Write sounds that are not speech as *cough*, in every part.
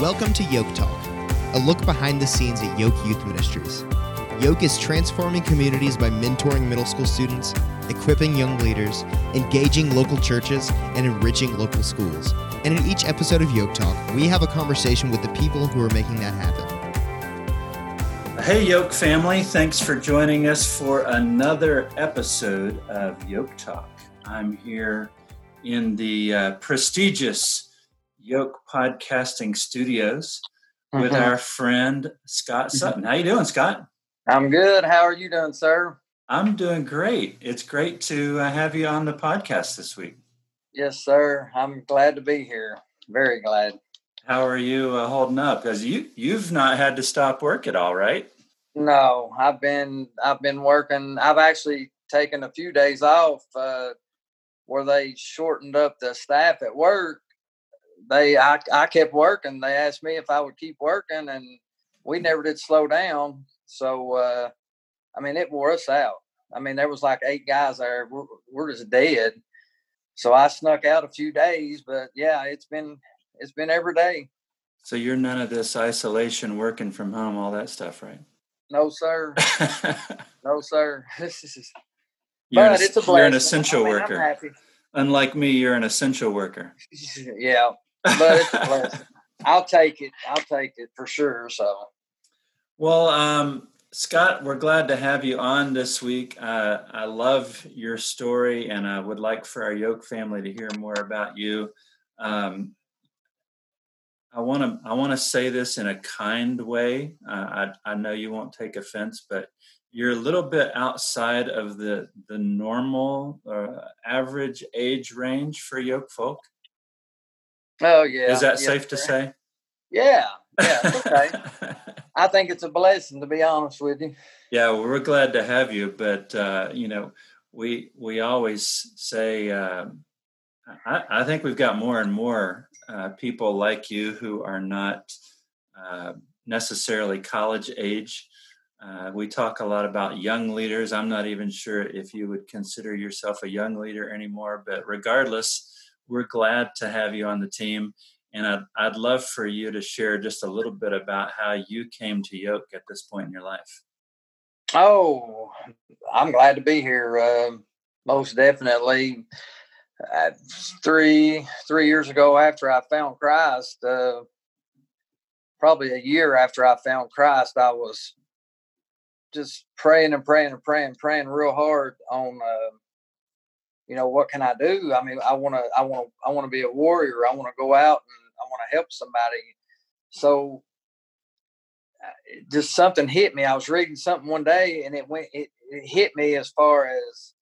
Welcome to Yoke Talk, a look behind the scenes at Yoke Youth Ministries. Yoke is transforming communities by mentoring middle school students, equipping young leaders, engaging local churches, and enriching local schools. And in each episode of Yoke Talk, we have a conversation with the people who are making that happen. Hey, Yoke family. Thanks for joining us for another episode of Yoke Talk. I'm here in the uh, prestigious Yoke Podcasting Studios with Mhm. our friend Scott Sutton. How you doing, Scott? I'm good. How are you doing, sir? I'm doing great. It's great to uh, have you on the podcast this week. Yes, sir. I'm glad to be here. Very glad. How are you uh, holding up? Because you you've not had to stop work at all, right? No, I've been I've been working. I've actually taken a few days off uh, where they shortened up the staff at work. They I I kept working. They asked me if I would keep working, and we never did slow down. So uh, I mean, it wore us out. I mean, there was like eight guys there. We're, we're just dead. So I snuck out a few days, but yeah, it's been it's been every day. So you're none of this isolation, working from home, all that stuff, right? No, sir. *laughs* No, sir. This *laughs* is you're, an, it's a blessing. you're an essential I mean, worker. Unlike me, you're an essential worker. *laughs* yeah, but it's a blessing. I'll take it. I'll take it for sure. So Well, um, Scott, we're glad to have you on this week. Uh, I love your story, and I would like for our Yoke family to hear more about you. Um, I want to I want to say this in a kind way. Uh, I I know you won't take offense, but you're a little bit outside of the the normal uh, average age range for Yoke folk. Oh yeah. Is that yes, safe to say? Yeah. Yeah. *laughs* Okay. I think it's a blessing to be honest with you. Yeah, well, we're glad to have you, but uh, you know, we we always say um, I, I think we've got more and more uh, people like you who are not uh, necessarily college age. Uh, we talk a lot about young leaders. I'm not even sure if you would consider yourself a young leader anymore, but regardless, we're glad to have you on the team. And I'd, I'd love for you to share just a little bit about how you came to Yoke at this point in your life. Oh, I'm glad to be here. Um, most definitely. Uh, three three years ago, after I found Christ, uh, probably a year after I found Christ, I was just praying and praying and praying, praying real hard on, uh, you know, what can I do? I mean, I want to, I want to, I want to be a warrior. I want to go out and I want to help somebody. So uh, just something hit me. I was reading something one day, and it went, it, it hit me as far as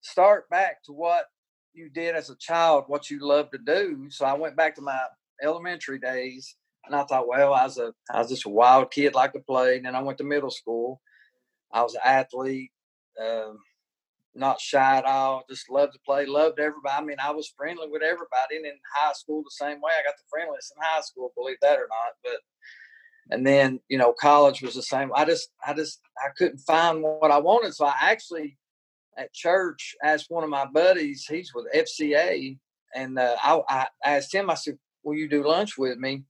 start back to what you did as a child, what you loved to do. So I went back to my elementary days, and I thought, well, I was a, I was just a wild kid, like to play. And then I went to middle school. I was an athlete, um, not shy at all. Just loved to play, loved everybody. I mean, I was friendly with everybody. And in high school, the same way. I got the friendliest in high school, believe that or not. But and then you know, college was the same. I just, I just, I couldn't find what I wanted. So I actually at church asked one of my buddies. He's with FCA, and uh, I, I asked him. I said, "Will you do lunch with me?"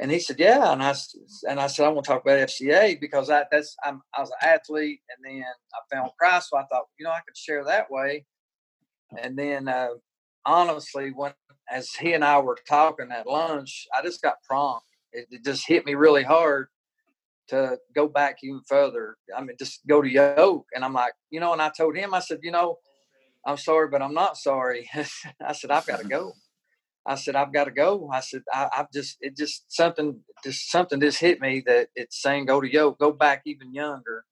And he said, "Yeah." And I and I said, "I want to talk about FCA because I that's I'm, I was an athlete, and then I found Christ, so I thought, you know, I could share that way." And then, uh, honestly, when as he and I were talking at lunch, I just got prompt. It, it just hit me really hard to go back even further. I mean, just go to yoke. And I'm like, you know, and I told him, I said, you know, I'm sorry, but I'm not sorry. *laughs* I said, I've got to go. I said, I've got to go. I said, I, I've just, it just something, just something just hit me that it's saying go to yoke, go back even younger.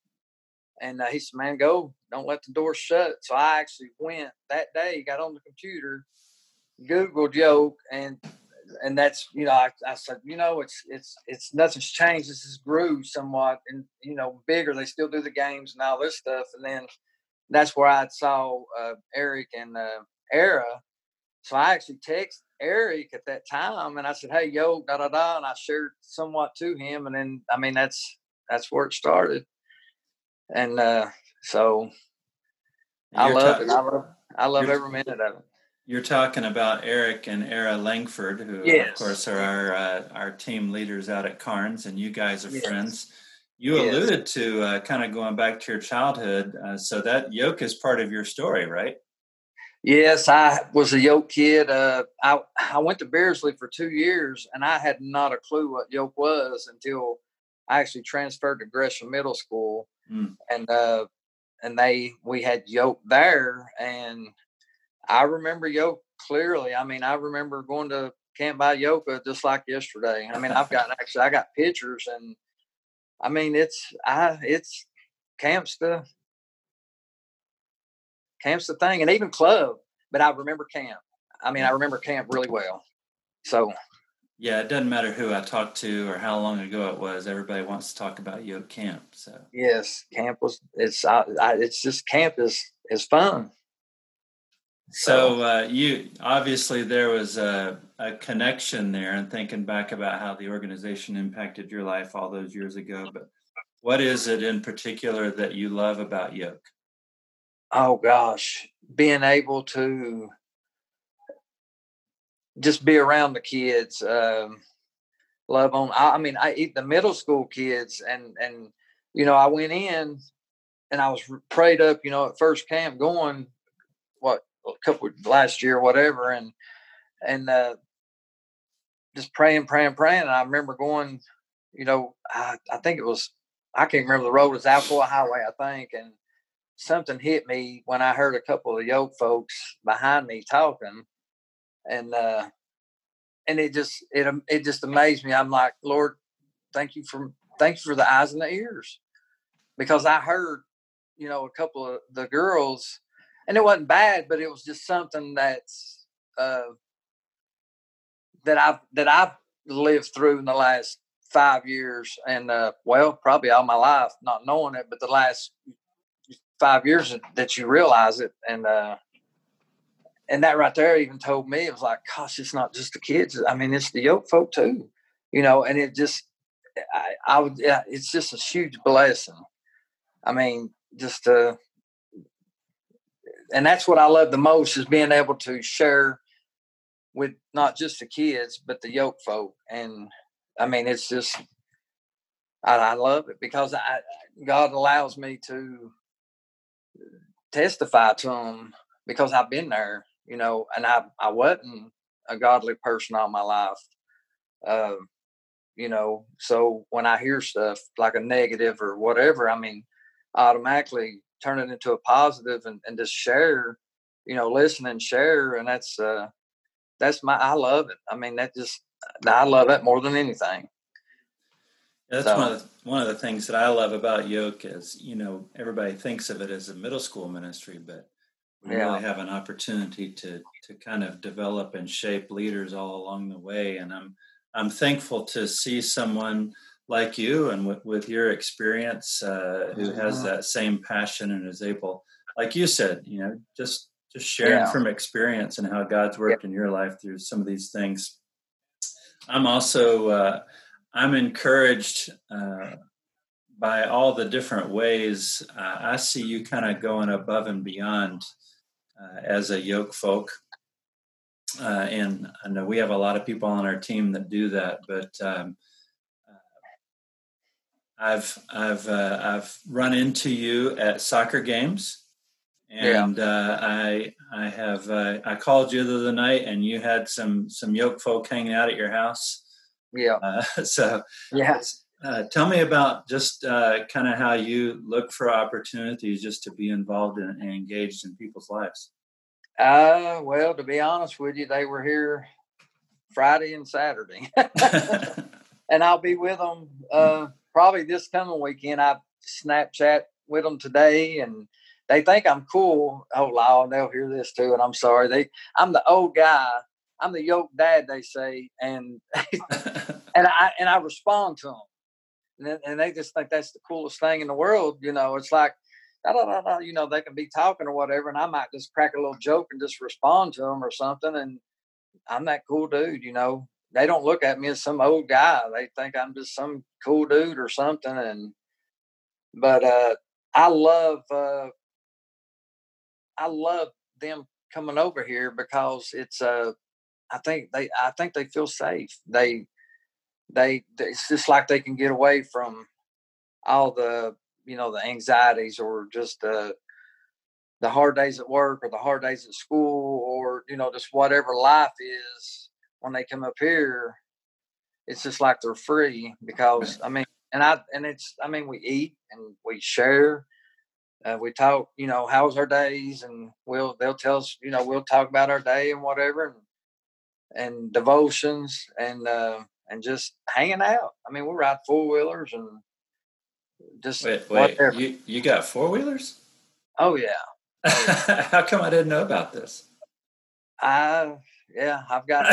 And uh, he said, man, go, don't let the door shut. So I actually went that day, got on the computer, Googled yoke, and and that's you know I, I said you know it's it's it's nothing's changed. This has grew somewhat and you know bigger. They still do the games and all this stuff, and then that's where I saw uh, Eric and uh, Era. So I actually texted Eric at that time, and I said, "Hey, yo, da da da," and I shared somewhat to him, and then I mean that's that's where it started, and uh, so I love it. I love I love every minute of it. You're talking about Eric and Era Langford, who Yes. of course are our uh, our team leaders out at Karns, and you guys are Yes. friends. You Yes. alluded to uh, kind of going back to your childhood, uh, so that yoke is part of your story, right? Yes, I was a yoke kid. Uh, I I went to Beardsley for two years, and I had not a clue what yoke was until I actually transferred to Gresham Middle School, Mm. and uh, and they we had yoke there, and I remember yoke clearly. I mean, I remember going to Camp by Yoka just like yesterday. I mean, I've got *laughs* actually I got pictures, and I mean it's I it's camps the camp's the thing, and even club. But I remember camp. I mean, I remember camp really well. So Yeah, it doesn't matter who I talked to or how long ago it was. Everybody wants to talk about yoke camp. So yes, camp was it's I, I, it's just camp is is fun. So uh, you obviously there was a, a connection there, and thinking back about how the organization impacted your life all those years ago. But what is it in particular that you love about Yoke? Oh gosh, being able to just be around the kids, um, love on. I, I mean, I eat the middle school kids, and and you know, I went in and I was prayed up. You know, at first camp going, what a couple last year, whatever, and and uh, just praying, praying, praying. And I remember going, you know, I, I think it was I can't remember the road. Was Alcoa Highway, I think, and something hit me when I heard a couple of yoke folks behind me talking, and uh, and it just it it just amazed me. I'm like, Lord, thank you for thank you for the eyes and the ears, because I heard, you know, a couple of the girls, and it wasn't bad, but it was just something that's uh, that I've that I've lived through in the last five years, and uh, well, probably all my life, not knowing it, but the last five years that- you realize it. And uh and that right there even told me it was like gosh it's not just the kids i mean it's the yoke folk too you know and it just i, I would it's just a huge blessing. I mean just uh and that's what i love the most is being able to share with not just the kids but the yoke folk. And i mean it's just i, I love it because i god allows me to testify to them because I've been there, you know, and I I wasn't a godly person all my life. Um, you know, so when I hear stuff like a negative or whatever, I mean, I automatically turn it into a positive and, and just share, you know, listen and share. And that's uh that's my I love it. I mean, that just I love that more than anything. That's So- one of the, one of the things that I love about Yoke is you know everybody thinks of it as a middle school ministry, but we Yeah. really have an opportunity to to kind of develop and shape leaders all along the way. And I'm I'm thankful to see someone like you and with, with your experience uh, who has that same passion and is able, like you said, you know, just just sharing Yeah. from experience and how God's worked in your life through some of these things. I'm also uh, I'm encouraged uh, by all the different ways uh, I see you kind of going above and beyond uh, as a yoke folk. Uh, and I know we have a lot of people on our team that do that, but um, uh, I've I've uh, I've run into you at soccer games, Yeah. and uh, I I have uh, I called you the other night, and you had some some yoke folk hanging out at your house. Yeah. Uh, *laughs* so Yeah. uh, tell me about just uh, kind of how you look for opportunities just to be involved in, and engaged in people's lives. Uh, well, to be honest with you, they were here Friday and Saturday, *laughs* *laughs* and I'll be with them uh, probably this coming weekend. I Snapchat with them today, and they think I'm cool. Oh, Lord, they'll hear this too, and I'm sorry. They, I'm the old guy. I'm the yoke dad, they say, and *laughs* *laughs* and I and I respond to them, and, and they just think that's the coolest thing in the world. You know, it's like, da, da, da, you know, they can be talking or whatever, and I might just crack a little joke and just respond to them or something, and I'm that cool dude. You know, they don't look at me as some old guy; they think I'm just some cool dude or something. And but uh, I love uh, I love them coming over here because it's uh I think they I think they feel safe. They they it's just like they can get away from all the you know the anxieties or just uh the hard days at work or the hard days at school or you know just whatever life is when they come up here it's just like they're free because i mean and i and it's i mean we eat and we share uh, we talk you know how's our days and we'll they'll tell us you know we'll talk about our day and whatever and, and devotions and uh and just hanging out i mean we ride four-wheelers and just wait wait whatever. you you got four-wheelers *laughs* oh yeah How come I didn't know about this? I yeah, I've got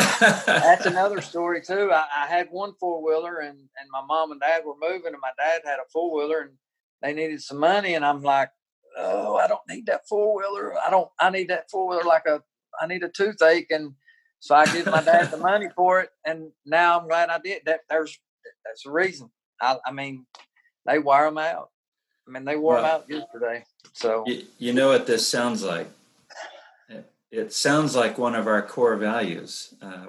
that's another *laughs* story too. I, I had one four wheeler and and my mom and dad were moving and my dad had a four wheeler and they needed some money and I'm like, oh, I don't need that four wheeler. I don't. I need that four wheeler like a. I need a toothache and so I give my dad the money for it and now I'm glad I did. That there's that's the reason. I I mean, they wire them out. I mean, they wore well, them out yesterday. So you, you know what this sounds like? It, it, sounds like one of our core values. Uh,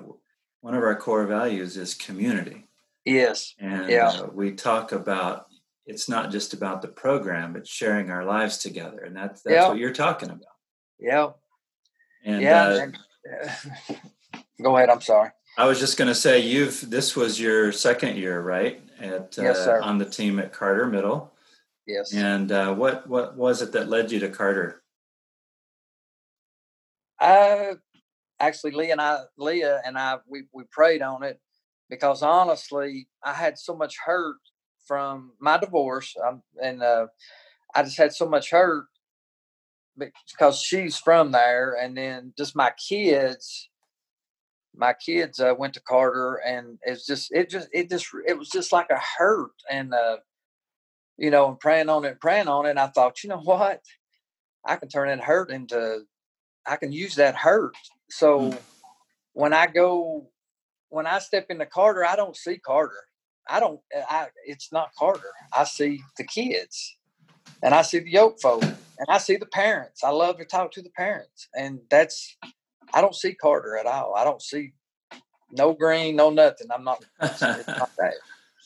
one of our core values is community. Yes. And yeah. uh, we talk about it's not just about the program; it's sharing our lives together, and that's that's yeah. what you're talking about. Yeah. And yeah. Uh, and, *laughs* go ahead. I'm sorry. I was just going to say you've this was your second year, right? At yes, sir. on the team at Carter Middle. Yes. And uh, what what was it that led you to Carter? Uh, actually, Leah and I, Leah and I, we we prayed on it because honestly, I had so much hurt from my divorce, um, and uh, I just had so much hurt because she's from there, and then just my kids. My kids uh, went to Carter, and it's just it just it just it was just like a hurt, and uh, you know, and praying on it, praying on it. And I thought, you know what? I can turn that hurt into, I can use that hurt. So mm. when I go, when I step into Carter, I don't see Carter. I don't, I, it's not Carter. I see the kids and I see the yoke folk and I see the parents. I love to talk to the parents. And that's, I don't see Carter at all. I don't see no green, no nothing. I'm not, not *laughs*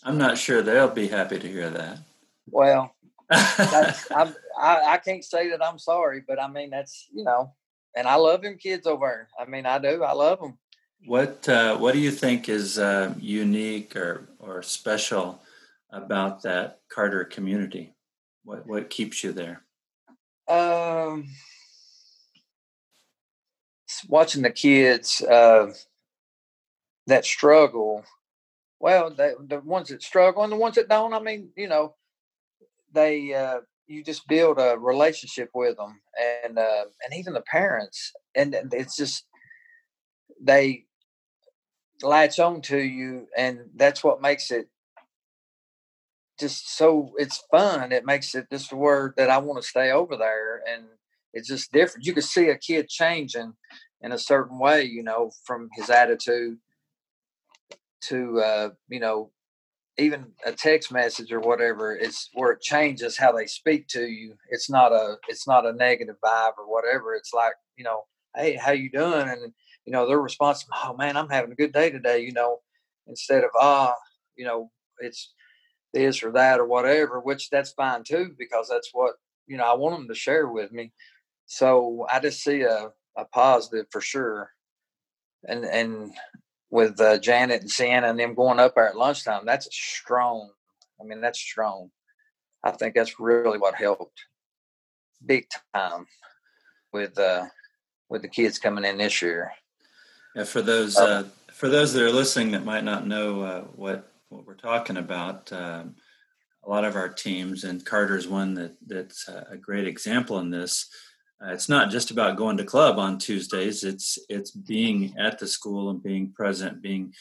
I'm not sure they'll be happy to hear that. Well, that's, *laughs* I'm, I, I can't say that I'm sorry, but I mean that's you know, and I love them kids over there. I mean, I do. I love them. What uh, What do you think is uh, unique or or special about that Carter community? What What keeps you there? Um, watching the kids uh, that struggle. Well, the the ones that struggle and the ones that don't. I mean, you know, they uh, you just build a relationship with them and uh, and even the parents and it's just they latch on to you and that's what makes it just so it's fun it makes it just a word that i want to stay over there and it's just different you can see a kid changing in a certain way you know from his attitude to uh, you know even a text message or whatever it's where it changes how they speak to you. It's not a it's not a negative vibe or whatever. It's like you know hey how you doing? And you know their response oh man i'm having a good day today you know instead of ah you know it's this or that or whatever which that's fine too because that's what you know i want them to share with me. So i just see a, a positive for sure and and with uh, Janet and Sienna and them going up there at lunchtime, that's strong. I mean, that's strong. I think that's really what helped big time with uh, with the kids coming in this year. Yeah, for those uh, uh, for those that are listening that might not know uh, what what we're talking about, um, a lot of our teams and Carter's one that that's a great example in this uh, it's not just about going to club on Tuesdays. It's it's being at the school and being present, being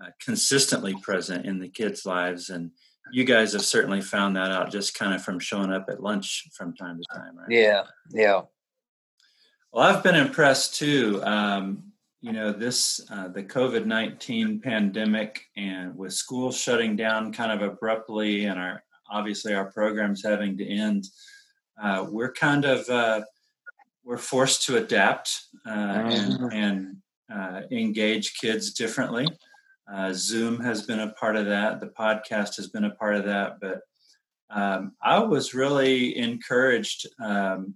uh, consistently present in the kids' lives. And you guys have certainly found that out just kind of from showing up at lunch from time to time, right? Yeah, yeah. Well, I've been impressed too. Um, you know, this uh, the COVID nineteen pandemic and with schools shutting down kind of abruptly, and our obviously our programs having to end. Uh, we're kind of uh, we're forced to adapt uh, and, Mhm. and uh, engage kids differently. Uh, Zoom has been a part of that. The podcast has been a part of that. But um, I was really encouraged. Um,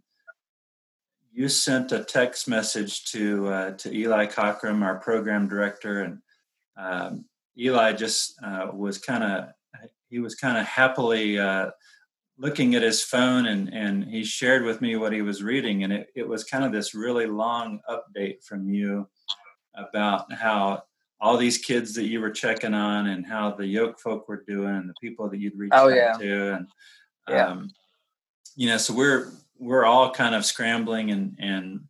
you sent a text message to uh, to Eli Cockram, our program director, and um, Eli just uh, was kind of he was kind of happily uh, looking at his phone and and he shared with me what he was reading and it, it was kind of this really long update from you about how all these kids that you were checking on and how the yoke folk were doing and the people that you'd reached Oh, out yeah. to and Yeah. um, you know so we're we're all kind of scrambling and and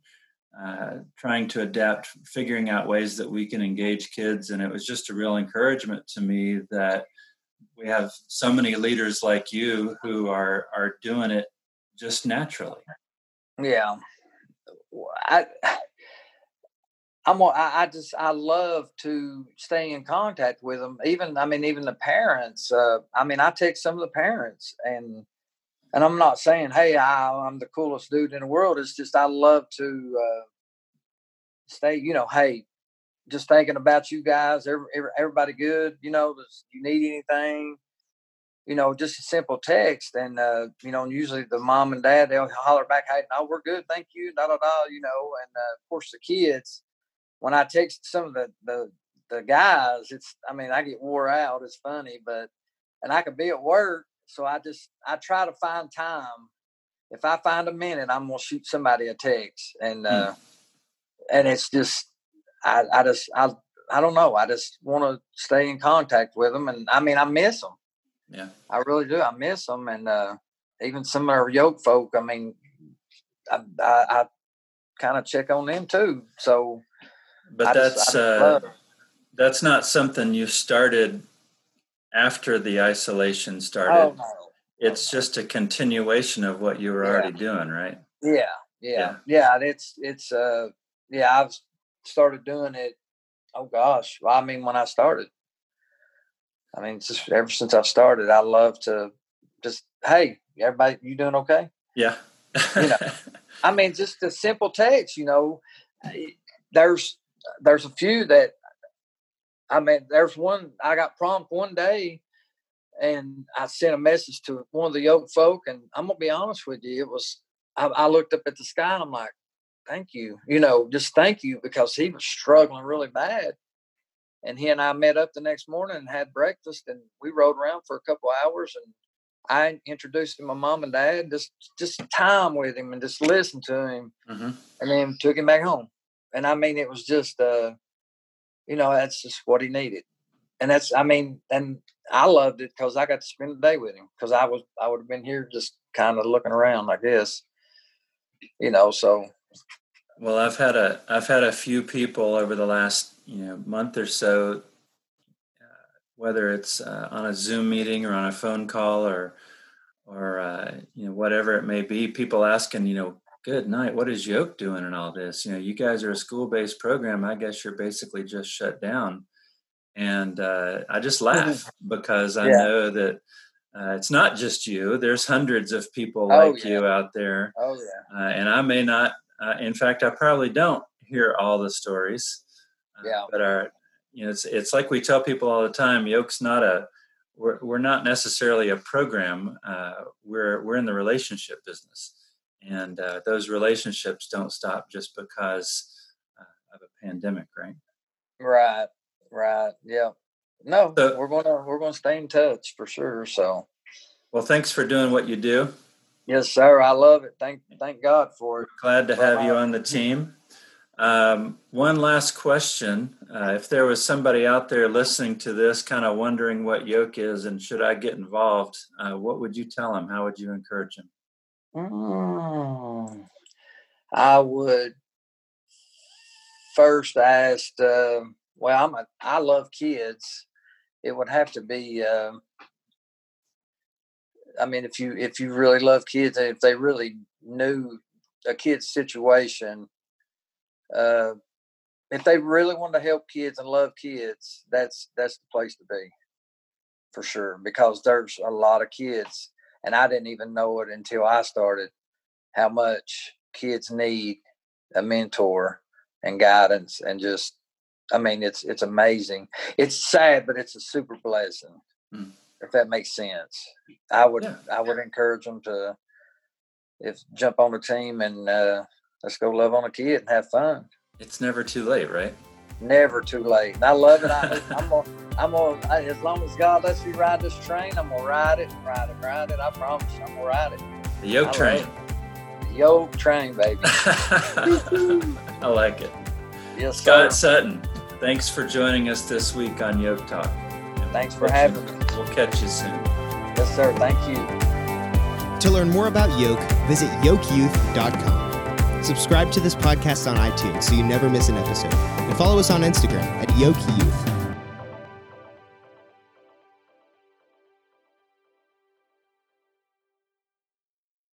uh, trying to adapt figuring out ways that we can engage kids and it was just a real encouragement to me that we have so many leaders like you who are are doing it just naturally Yeah. I, I'm. I, just. I love to stay in contact with them. Even. I mean, even the parents. Uh, I mean, I text some of the parents, and and I'm not saying, hey, I, I'm the coolest dude in the world. It's just I love to uh, stay. You know, hey, just thinking about you guys. Every, every, everybody good. You know, does you need anything? you know, just a simple text. And, uh, you know, and usually the mom and dad, they'll holler back, hey, no, we're good. Thank you. Da, da, da, you know, and uh, of course the kids, when I text some of the, the, the guys, it's, I mean, I get wore out. It's funny, but, and I could be at work. So I just, I try to find time. If I find a minute, I'm to shoot somebody a text and, uh, and it's just, I, I just, I, I don't know. I just want to stay in contact with them. And I mean, I miss them. yeah I really do. I miss them, and uh, even some of our yoke folk. I mean, I, I, I kind of check on them too. So, but I that's just, uh, that's not something you started after the isolation oh started no, it's just a continuation of what you were Yeah. already doing right yeah, yeah, yeah. It's it's uh, yeah. I've started doing it. Oh gosh, well, I mean, when I started, I mean, just ever since I've started, I love to just hey, everybody, you doing okay? yeah You know. I mean, just a simple text, you know. Eh, there's there's a few that I mean, there's one I got prompt one day and I sent a message to one of the yoke folk and I'm gonna be honest with you, it was I, I looked up at the sky and I'm like, Thank you, you know, just thank you because he was struggling really bad. And he and I met up the next morning and had breakfast and we rode around for a couple hours and I introduced him to my mom and dad, just just time with him and just listened to him, Mhm. and then took him back home. And I mean, it was just, uh, you know, that's just what he needed, and that's, I mean, and I loved it because I got to spend the day with him because I was, I would have been here just kind of looking around, I guess, you know. So Well, I've had a I've had a few people over the last you know month or so, uh, whether it's uh, on a Zoom meeting or on a phone call or or uh, you know whatever it may be, people asking you know, good night, what is Yoke doing in all this? You know, you guys are a school based program. I guess you're basically just shut down, and uh, I just laugh because I Yeah. know that. Uh, it's not just you. There's hundreds of people Oh, like yeah. you out there oh yeah, uh, and I may not. Uh, in fact, I probably don't hear all the stories. Uh, Yeah. But our, you know, it's it's like we tell people all the time. Yoke's not a. We're we're not necessarily a program. Uh, we're we're in the relationship business, and uh, those relationships don't stop just because uh, of a pandemic, right? right, right, yeah. No, So- we're gonna we're gonna stay in touch for sure. So Well, thanks for doing what you do. Yes, sir. I love it. Thank thank God for it. Glad to have you on the team. Um, one last question. Uh, if there was somebody out there listening to this, kind of wondering what yoke is and should I get involved, uh, what would you tell them? How would you encourage them? Mm, I would first ask. Uh, well, I'm a, I love kids. It would have to be. I mean, if you if you really love kids, and if they really knew a kid's situation, uh, if they really want to help kids and love kids, that's that's the place to be, for sure. Because there's a lot of kids, and I didn't even know it until I started how much kids need a mentor and guidance and just I mean it's it's amazing. It's sad, but it's a super blessing. Mm. If that makes sense. I would yeah. I would encourage them to if jump on a team and uh, let's go love on a kid and have fun. It's never too late, right? Never too late. And I love it. I, am gonna, I'm gonna, as long as God lets me ride this train, I'm gonna ride it, ride it, ride it. I promise, I'm gonna ride it. The yoke train. The yoke train, baby. *laughs* I like it. Yes, Scott sir. Sutton, thanks for joining us this week on Yoke Talk. And thanks for having me. We'll catch you soon. Yes, sir. Thank you. To learn more about Yoke, visit yokeyouth.com. Subscribe to this podcast on iTunes so you never miss an episode. And follow us on Instagram at Yoke Youth.